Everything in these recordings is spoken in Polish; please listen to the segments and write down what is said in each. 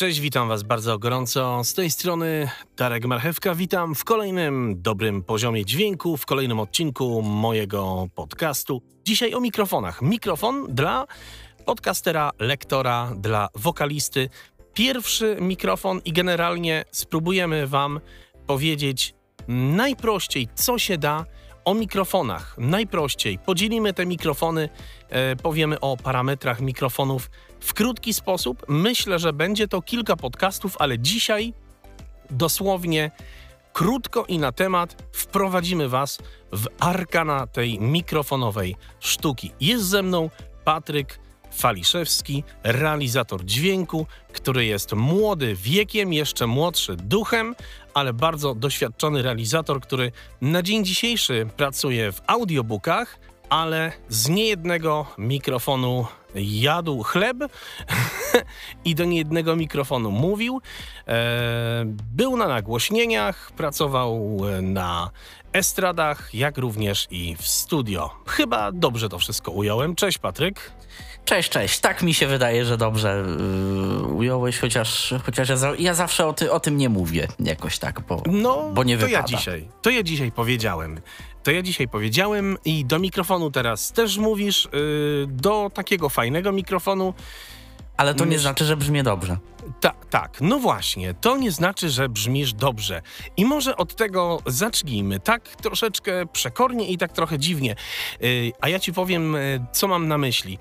Cześć, witam Was bardzo gorąco. Z tej strony Darek Marchewka. Witam w kolejnym dobrym poziomie dźwięku, w kolejnym odcinku mojego podcastu. Dzisiaj o mikrofonach. Mikrofon dla podcastera, lektora, dla wokalisty. Pierwszy mikrofon i generalnie spróbujemy Wam powiedzieć najprościej, co się da o mikrofonach. Najprościej podzielimy te mikrofony, e, powiemy o parametrach mikrofonów w krótki sposób. Myślę, że będzie to kilka podcastów, ale dzisiaj dosłownie krótko i na temat wprowadzimy Was w arkana tej mikrofonowej sztuki. Jest ze mną Patryk Faliszewski, realizator dźwięku, który jest młody wiekiem, jeszcze młodszy duchem, ale bardzo doświadczony realizator, który na dzień dzisiejszy pracuje w audiobookach, ale z niejednego mikrofonu jadł chleb i do niejednego mikrofonu mówił. E, był na nagłośnieniach, pracował na estradach, jak również i w studio. Chyba dobrze to wszystko ująłem. Cześć Patryk. Cześć, cześć. Tak mi się wydaje, że dobrze yy, ująłeś, chociaż, chociaż ja, za, ja zawsze o, ty, o, tym nie mówię jakoś tak, bo, no, bo nie to wypada. Ja dzisiaj, to ja dzisiaj powiedziałem. To ja dzisiaj powiedziałem i do mikrofonu teraz też mówisz, yy, do takiego fajnego mikrofonu. Ale to nie znaczy, że brzmi dobrze. Tak, tak, no właśnie, to nie znaczy, że brzmisz dobrze. I może od tego zacznijmy, tak troszeczkę przekornie i tak trochę dziwnie. Yy, a ja ci powiem, yy, co mam na myśli.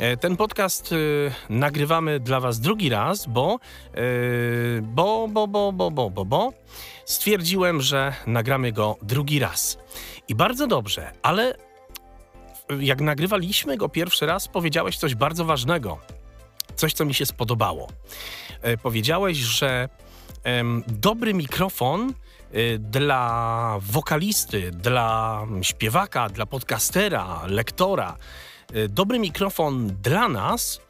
E, ten podcast y, nagrywamy dla Was drugi raz, bo, y, bo, bo, bo, bo, bo, bo, bo stwierdziłem, że nagramy go drugi raz. I bardzo dobrze, ale jak nagrywaliśmy go pierwszy raz, powiedziałeś coś bardzo ważnego. Coś, co mi się spodobało. E, powiedziałeś, że dobry mikrofon dla wokalisty, dla śpiewaka, dla podcastera, lektora, dobry mikrofon dla nas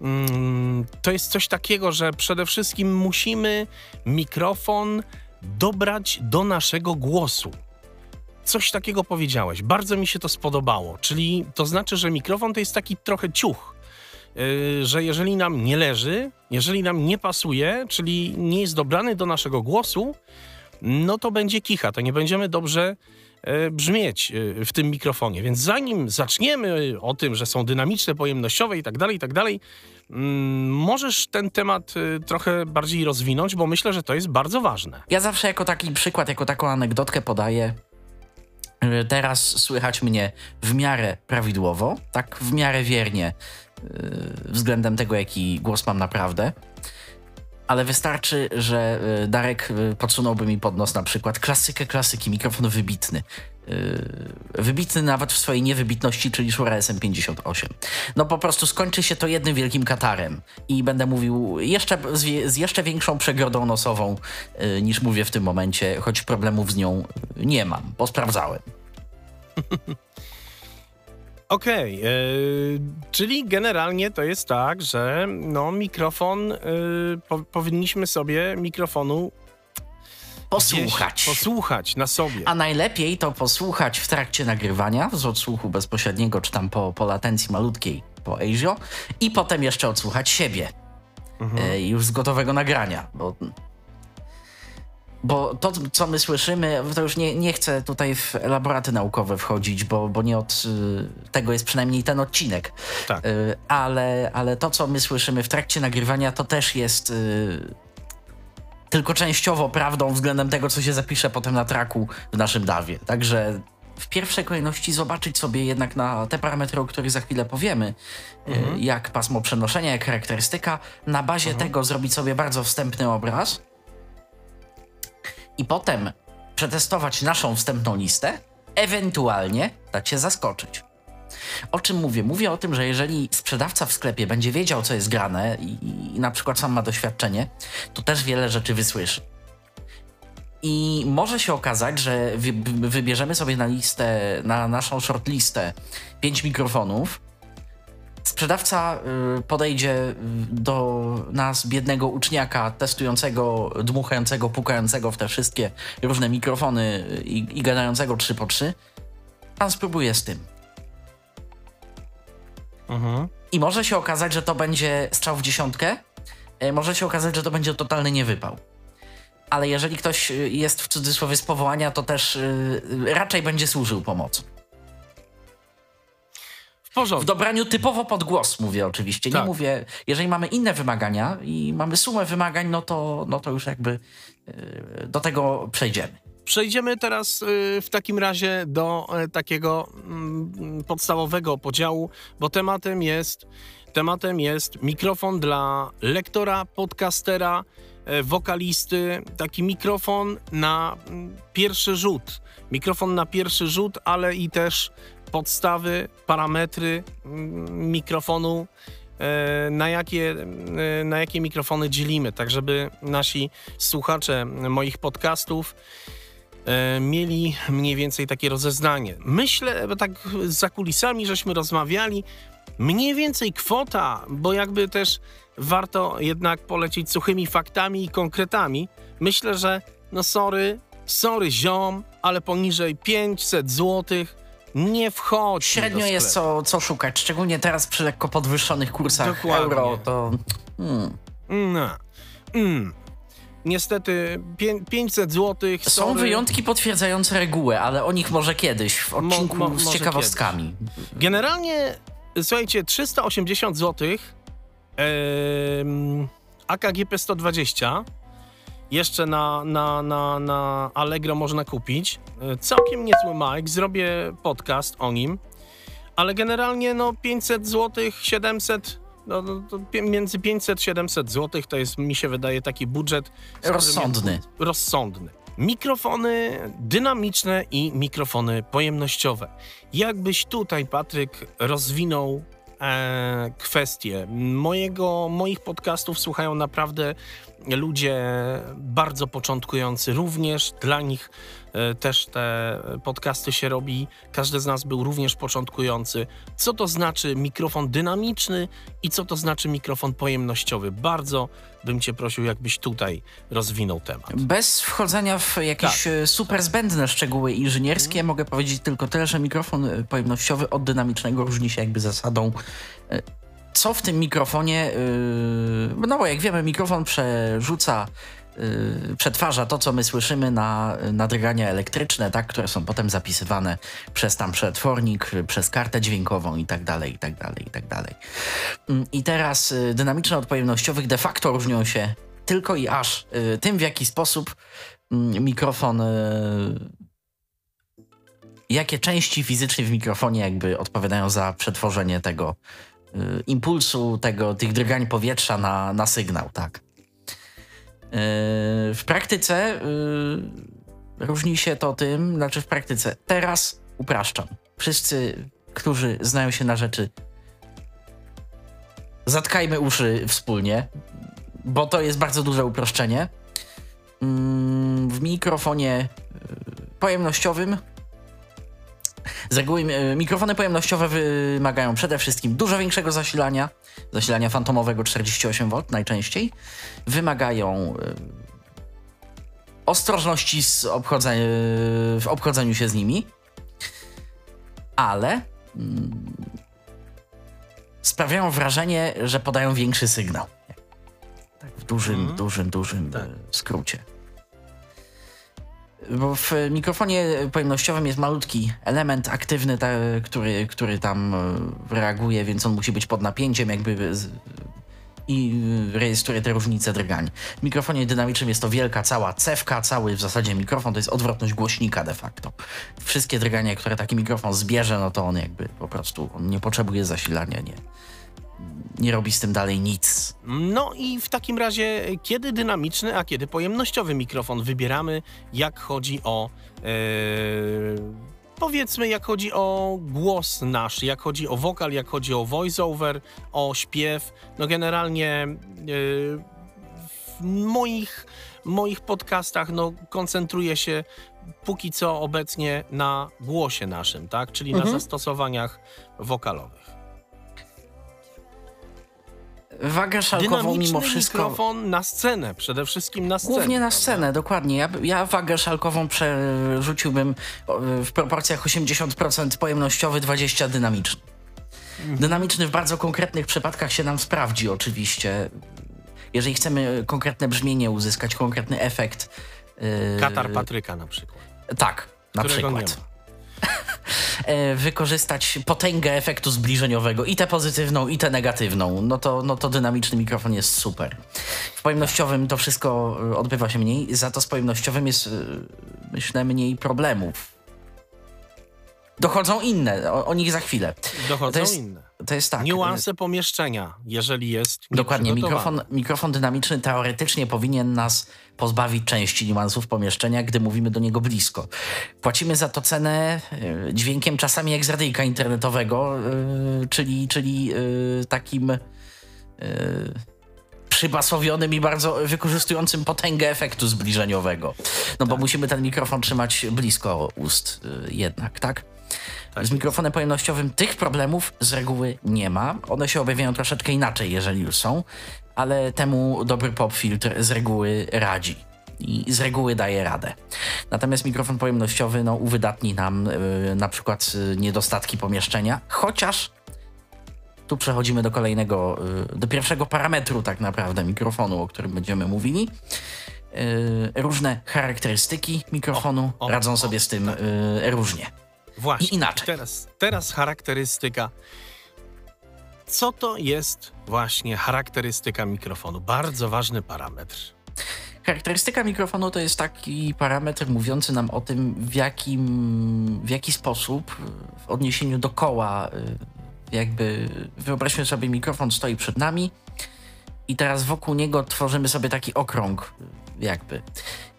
mm, to jest coś takiego, że przede wszystkim musimy mikrofon dobrać do naszego głosu. Coś takiego powiedziałeś. Bardzo mi się to spodobało. Czyli to znaczy, że mikrofon to jest taki trochę ciuch, y, że jeżeli nam nie leży, jeżeli nam nie pasuje, czyli nie jest dobrany do naszego głosu, no to będzie kicha, to nie będziemy dobrze brzmieć e, w tym mikrofonie. Więc zanim zaczniemy o tym, że są dynamiczne, pojemnościowe i tak dalej, i tak dalej, mm, możesz ten temat e, trochę bardziej rozwinąć, bo myślę, że to jest bardzo ważne. Ja zawsze jako taki przykład, jako taką anegdotkę podaję. Teraz słychać mnie w miarę prawidłowo, tak w miarę wiernie względem tego, jaki głos mam naprawdę ale wystarczy, że y, Darek y, podsunąłby mi pod nos na przykład klasykę klasyki, mikrofon wybitny. Y, wybitny nawet w swojej niewybitności, czyli Shure SM58. No po prostu skończy się to jednym wielkim katarem i będę mówił jeszcze z jeszcze większą przegrodą nosową niż mówię w tym momencie, choć problemów z nią nie mam, bo sprawdzałem. Okej, okay, yy, czyli generalnie to jest tak, że no, mikrofon, yy, po, powinniśmy sobie mikrofonu posłuchać. Posłuchać na sobie. A najlepiej to posłuchać w trakcie nagrywania z odsłuchu bezpośredniego, czy tam po, po latencji malutkiej po ASIO i potem jeszcze odsłuchać siebie. Mhm. Yy, już z gotowego nagrania, bo bo to, co my słyszymy, to już nie, nie chcę tutaj w elaboraty naukowe wchodzić, bo, bo nie od y, tego jest przynajmniej ten odcinek. Tak. Y, ale, ale to, co my słyszymy w trakcie nagrywania, to też jest y, tylko częściowo prawdą względem tego, co się zapisze potem na traku w naszym dawie. Także w pierwszej kolejności zobaczyć sobie jednak na te parametry, o których za chwilę powiemy, mhm. jak pasmo przenoszenia, jak charakterystyka. Na bazie mhm. tego zrobić sobie bardzo wstępny obraz i potem przetestować naszą wstępną listę, ewentualnie dać się zaskoczyć. O czym mówię? Mówię o tym, że jeżeli sprzedawca w sklepie będzie wiedział, co jest grane i, i na przykład sam ma doświadczenie, to też wiele rzeczy wysłyszy. I może się okazać, że wybierzemy sobie na listę, na naszą shortlistę pięć mikrofonów, sprzedawca y, podejdzie y, do nas, biednego uczniaka, testującego, dmuchającego, pukającego w te wszystkie różne mikrofony y, i, i gadającego 3 po 3 Pan spróbuje z tym. Mhm. I może się okazać, że to będzie strzał w dziesiątkę, e, może się okazać, że to będzie totalny niewypał. Ale jeżeli ktoś jest w cudzysłowie z powołania, to też raczej będzie służył pomocą. W dobraniu typowo pod głos mówię oczywiście. Tak. Nie mówię, jeżeli mamy inne wymagania i mamy sumę wymagań, no to, no to już jakby yy, do tego przejdziemy. Przejdziemy teraz y, w takim razie do e, takiego mm, podstawowego podziału, bo tematem jest, tematem jest mikrofon dla lektora, podcastera, e, wokalisty, taki mikrofon na mm, pierwszy rzut. Mikrofon na pierwszy rzut, ale i też podstawy, parametry mm, mikrofonu, e, na jakie, e, na jakie mikrofony dzielimy, tak żeby nasi słuchacze moich podcastów e, mieli mniej więcej takie rozeznanie. Myślę, bo tak za kulisami żeśmy rozmawiali, mniej więcej kwota, bo jakby też warto jednak polecieć suchymi faktami i konkretami. Myślę, że no sorry, sorry ziom, ale poniżej 500 zł nie wchodzi Średnio jest co, co szukać, szczególnie teraz przy lekko podwyższonych kursach Dokładnie. euro, to hmm. No. Mm. Niestety pię- 500 zł. są wyjątki potwierdzające regułę, ale o nich może kiedyś w odcinku mo- z może ciekawostkami. Generalnie, słuchajcie, 380 zł em, AKG 120 jeszcze na, na, na, na Allegro można kupić. E, Całkiem niezły mic, zrobię podcast o nim, ale generalnie no 500 zł, 700 no, no, między 500-700 zł to jest, mi się wydaje, taki budżet. Rozsądny. Rozsądny. Mikrofony dynamiczne i mikrofony pojemnościowe. Jakbyś tutaj, Patryk, rozwinął e, kwestię. Mojego, moich podcastów słuchają naprawdę ludzie bardzo początkujący. Również dla nich e, też te podcasty się robi. Każdy z nas był również początkujący. Co to znaczy mikrofon dynamiczny i co to znaczy mikrofon pojemnościowy? Bardzo bym cię prosił, jakbyś tutaj rozwinął temat. Bez wchodzenia w jakieś Tak. e, super zbędne szczegóły inżynierskie, mogę powiedzieć tylko tyle, że mikrofon e, pojemnościowy od dynamicznego różni się jakby zasadą. Co w tym mikrofonie, yy, no bo jak wiemy, mikrofon przerzuca, yy, przetwarza to, co my słyszymy na nadrygania elektryczne, tak, które są potem zapisywane przez tam przetwornik, przez kartę dźwiękową i tak dalej, i tak dalej, i tak dalej. Mm, I teraz y, dynamiczne od pojemnościowych de facto różnią się tylko i aż y, tym, w jaki sposób mm, mikrofon. y, Jakie części fizycznie w mikrofonie jakby odpowiadają za przetworzenie tego impulsu, tego, tych drgań powietrza na, na sygnał, tak. Y, w praktyce y, różni się to tym, znaczy w praktyce, teraz upraszczam. Wszyscy, którzy znają się na rzeczy, zatkajmy uszy wspólnie, bo to jest bardzo duże uproszczenie. Mm, W mikrofonie y, pojemnościowym z reguły y, mikrofony pojemnościowe wymagają przede wszystkim dużo większego zasilania, zasilania fantomowego 48V najczęściej. Wymagają y, ostrożności z y, w obchodzeniu się z nimi, ale mm, sprawiają wrażenie, że podają większy sygnał. Tak w dużym, Mhm. dużym, dużym Tak. e, skrócie. Bo w mikrofonie pojemnościowym jest malutki element aktywny, ta, który, który tam e, reaguje, więc on musi być pod napięciem jakby z, i rejestruje te różnice drgań. W mikrofonie dynamicznym jest to wielka cała cewka, cały w zasadzie mikrofon to jest odwrotność głośnika de facto. Wszystkie drgania, które taki mikrofon zbierze, no to on jakby po prostu on nie potrzebuje zasilania, nie, nie robi z tym dalej nic. No i w takim razie, kiedy dynamiczny, a kiedy pojemnościowy mikrofon wybieramy, jak chodzi o. e, powiedzmy, jak chodzi o głos nasz, jak chodzi o wokal, jak chodzi o voiceover, o śpiew. No generalnie e, w moich, moich podcastach no, koncentruję się póki co obecnie na głosie naszym, tak? Czyli na Mhm. zastosowaniach wokalowych. Wagę szalkową mimo wszystko... mikrofon na scenę, przede wszystkim na scenę. Głównie na prawda? scenę, dokładnie. Ja, ja wagę szalkową przerzuciłbym w proporcjach 80% pojemnościowy, 20% dynamiczny. Mhm. Dynamiczny w bardzo konkretnych przypadkach się nam sprawdzi oczywiście. Jeżeli chcemy konkretne brzmienie uzyskać, konkretny efekt. Yy, Katar Patryka na przykład. Tak, na przykład. E, wykorzystać potęgę efektu zbliżeniowego, i tę pozytywną, i tę negatywną, no to, no to dynamiczny mikrofon jest super. W pojemnościowym to wszystko e, odbywa się mniej, za to z pojemnościowym jest, e, myślę, mniej problemów. Dochodzą inne, o, o nich za chwilę. Dochodzą to jest, inne. To jest tak. Niuanse pomieszczenia, jeżeli jest. Dokładnie. Mikrofon, mikrofon dynamiczny teoretycznie powinien nas pozbawić części niuansów pomieszczenia, gdy mówimy do niego blisko. Płacimy za to cenę e, dźwiękiem czasami jak z radyjka internetowego, yy, czyli, czyli yy, takim. Przybasowionym i bardzo wykorzystującym potęgę efektu zbliżeniowego. No bo tak. musimy ten mikrofon trzymać blisko ust jednak, tak? Tak. Z mikrofonem pojemnościowym tych problemów z reguły nie ma. One się objawiają troszeczkę inaczej, jeżeli już są, ale temu dobry pop filtr z reguły radzi i z reguły daje radę. Natomiast mikrofon pojemnościowy no, uwydatni nam yy, na przykład yy, niedostatki pomieszczenia, chociaż tu przechodzimy do kolejnego, yy, do pierwszego parametru tak naprawdę mikrofonu, o którym będziemy mówili. różne charakterystyki mikrofonu o, o, radzą sobie z tym tak. różnie. Właśnie. I inaczej. Teraz, teraz charakterystyka. Co to jest właśnie charakterystyka mikrofonu? Bardzo ważny parametr. Charakterystyka mikrofonu to jest taki parametr mówiący nam o tym, w, jakim, w jaki sposób w odniesieniu do koła, y, jakby wyobraźmy sobie, mikrofon stoi przed nami i teraz wokół niego tworzymy sobie taki okrąg, jakby.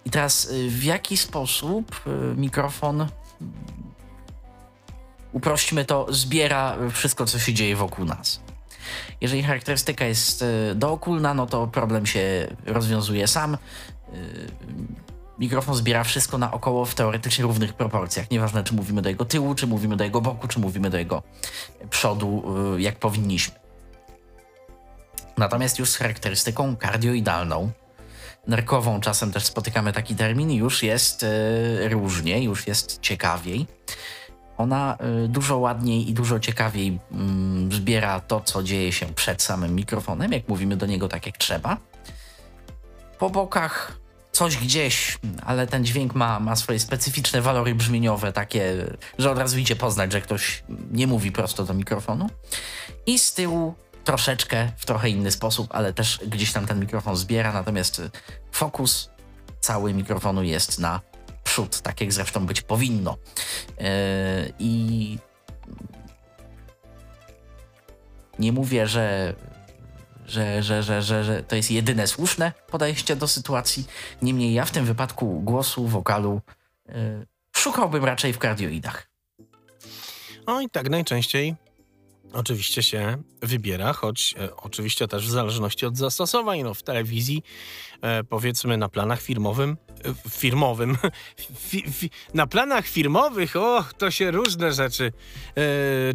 I teraz y, w jaki sposób y, mikrofon uprośćmy to, zbiera wszystko, co się dzieje wokół nas. Jeżeli charakterystyka jest e, dookulna, no to problem się rozwiązuje sam. E, mikrofon zbiera wszystko naokoło w teoretycznie równych proporcjach. Nieważne, czy mówimy do jego tyłu, czy mówimy do jego boku, czy mówimy do jego przodu, e, jak powinniśmy. Natomiast już z charakterystyką kardioidalną, nerkową czasem też spotykamy taki termin, już jest różnie, już jest ciekawiej ona y, dużo ładniej i dużo ciekawiej mm, zbiera to, co dzieje się przed samym mikrofonem, jak mówimy do niego tak jak trzeba. Po bokach coś gdzieś, ale ten dźwięk ma, ma swoje specyficzne walory brzmieniowe, takie, że od razu idzie poznać, że ktoś nie mówi prosto do mikrofonu. I z tyłu troszeczkę, w trochę inny sposób, ale też gdzieś tam ten mikrofon zbiera, natomiast fokus cały mikrofonu jest na przód, tak jak zresztą być powinno. Yy, I nie mówię, że, że, że, że, że, że to jest jedyne słuszne podejście do sytuacji. Niemniej ja w tym wypadku głosu, wokalu yy, szukałbym raczej w kardioidach. I tak najczęściej oczywiście się wybiera, choć e, oczywiście też w zależności od zastosowań. No, w telewizji, e, powiedzmy na planach firmowym, e, firmowym, fi, fi, na planach firmowych, o, to się różne rzeczy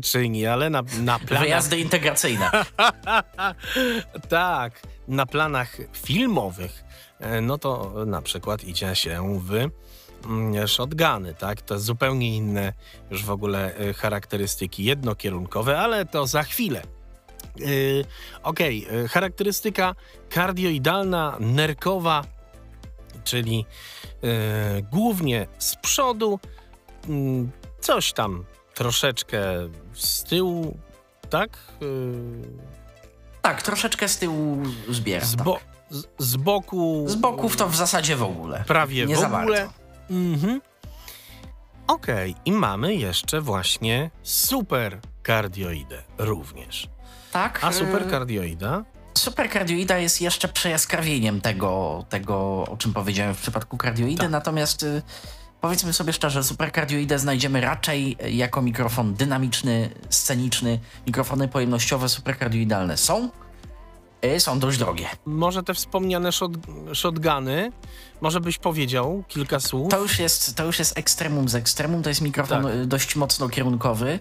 czyni, ale na, na planach... Wyjazdy integracyjne. tak, na planach filmowych, no to na przykład idzie się w Mm, shotguny, tak? To zupełnie inne już w ogóle y, charakterystyki, jednokierunkowe, ale to za chwilę. Yy, Okej, okay. charakterystyka kardioidalna, nerkowa, czyli yy, głównie z przodu, yy, coś tam troszeczkę z tyłu, tak? Yy, tak, troszeczkę z tyłu zbiera. Z, bo, tak. Z, z boku. Z boków to w zasadzie w ogóle. Prawie nie w ogóle. Mhm. Okej, okay. i mamy jeszcze właśnie superkardioidę również. Tak. A y, superkardioida? Superkardioida jest jeszcze przejaskrawieniem tego, tego, o czym powiedziałem w przypadku kardioidy, tak. natomiast y, powiedzmy sobie szczerze, superkardioidę znajdziemy raczej jako mikrofon dynamiczny, sceniczny. Mikrofony pojemnościowe superkardioidalne są, są dość drogie. Może te wspomniane shot, shotguny może byś powiedział kilka słów? To już jest, to już jest ekstremum z ekstremum. To jest mikrofon tak. dość mocno kierunkowy.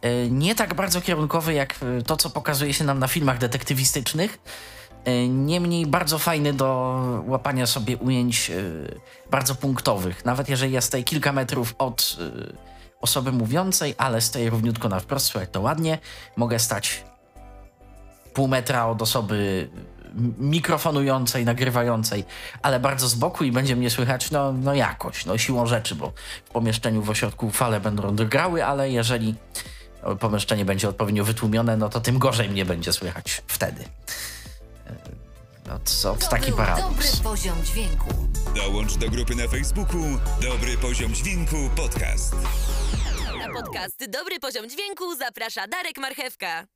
E, nie tak bardzo kierunkowy jak to, co pokazuje się nam na filmach detektywistycznych. Niemniej bardzo fajny do łapania sobie ujęć bardzo punktowych. Nawet jeżeli ja stoję kilka metrów od osoby mówiącej, ale stoję równiutko na wprost, jak to ładnie, mogę stać pół metra od osoby mikrofonującej, nagrywającej, ale bardzo z boku i będzie mnie słychać no, no jakoś, no siłą rzeczy, bo w pomieszczeniu w ośrodku fale będą drgały, ale jeżeli pomieszczenie będzie odpowiednio wytłumione, no to tym gorzej mnie będzie słychać wtedy. E, No co, To taki paradoks. dobry poziom dźwięku. Dołącz do grupy na Facebooku Dobry Poziom Dźwięku Podcast. Na podcast Dobry Poziom Dźwięku zaprasza Darek Marchewka.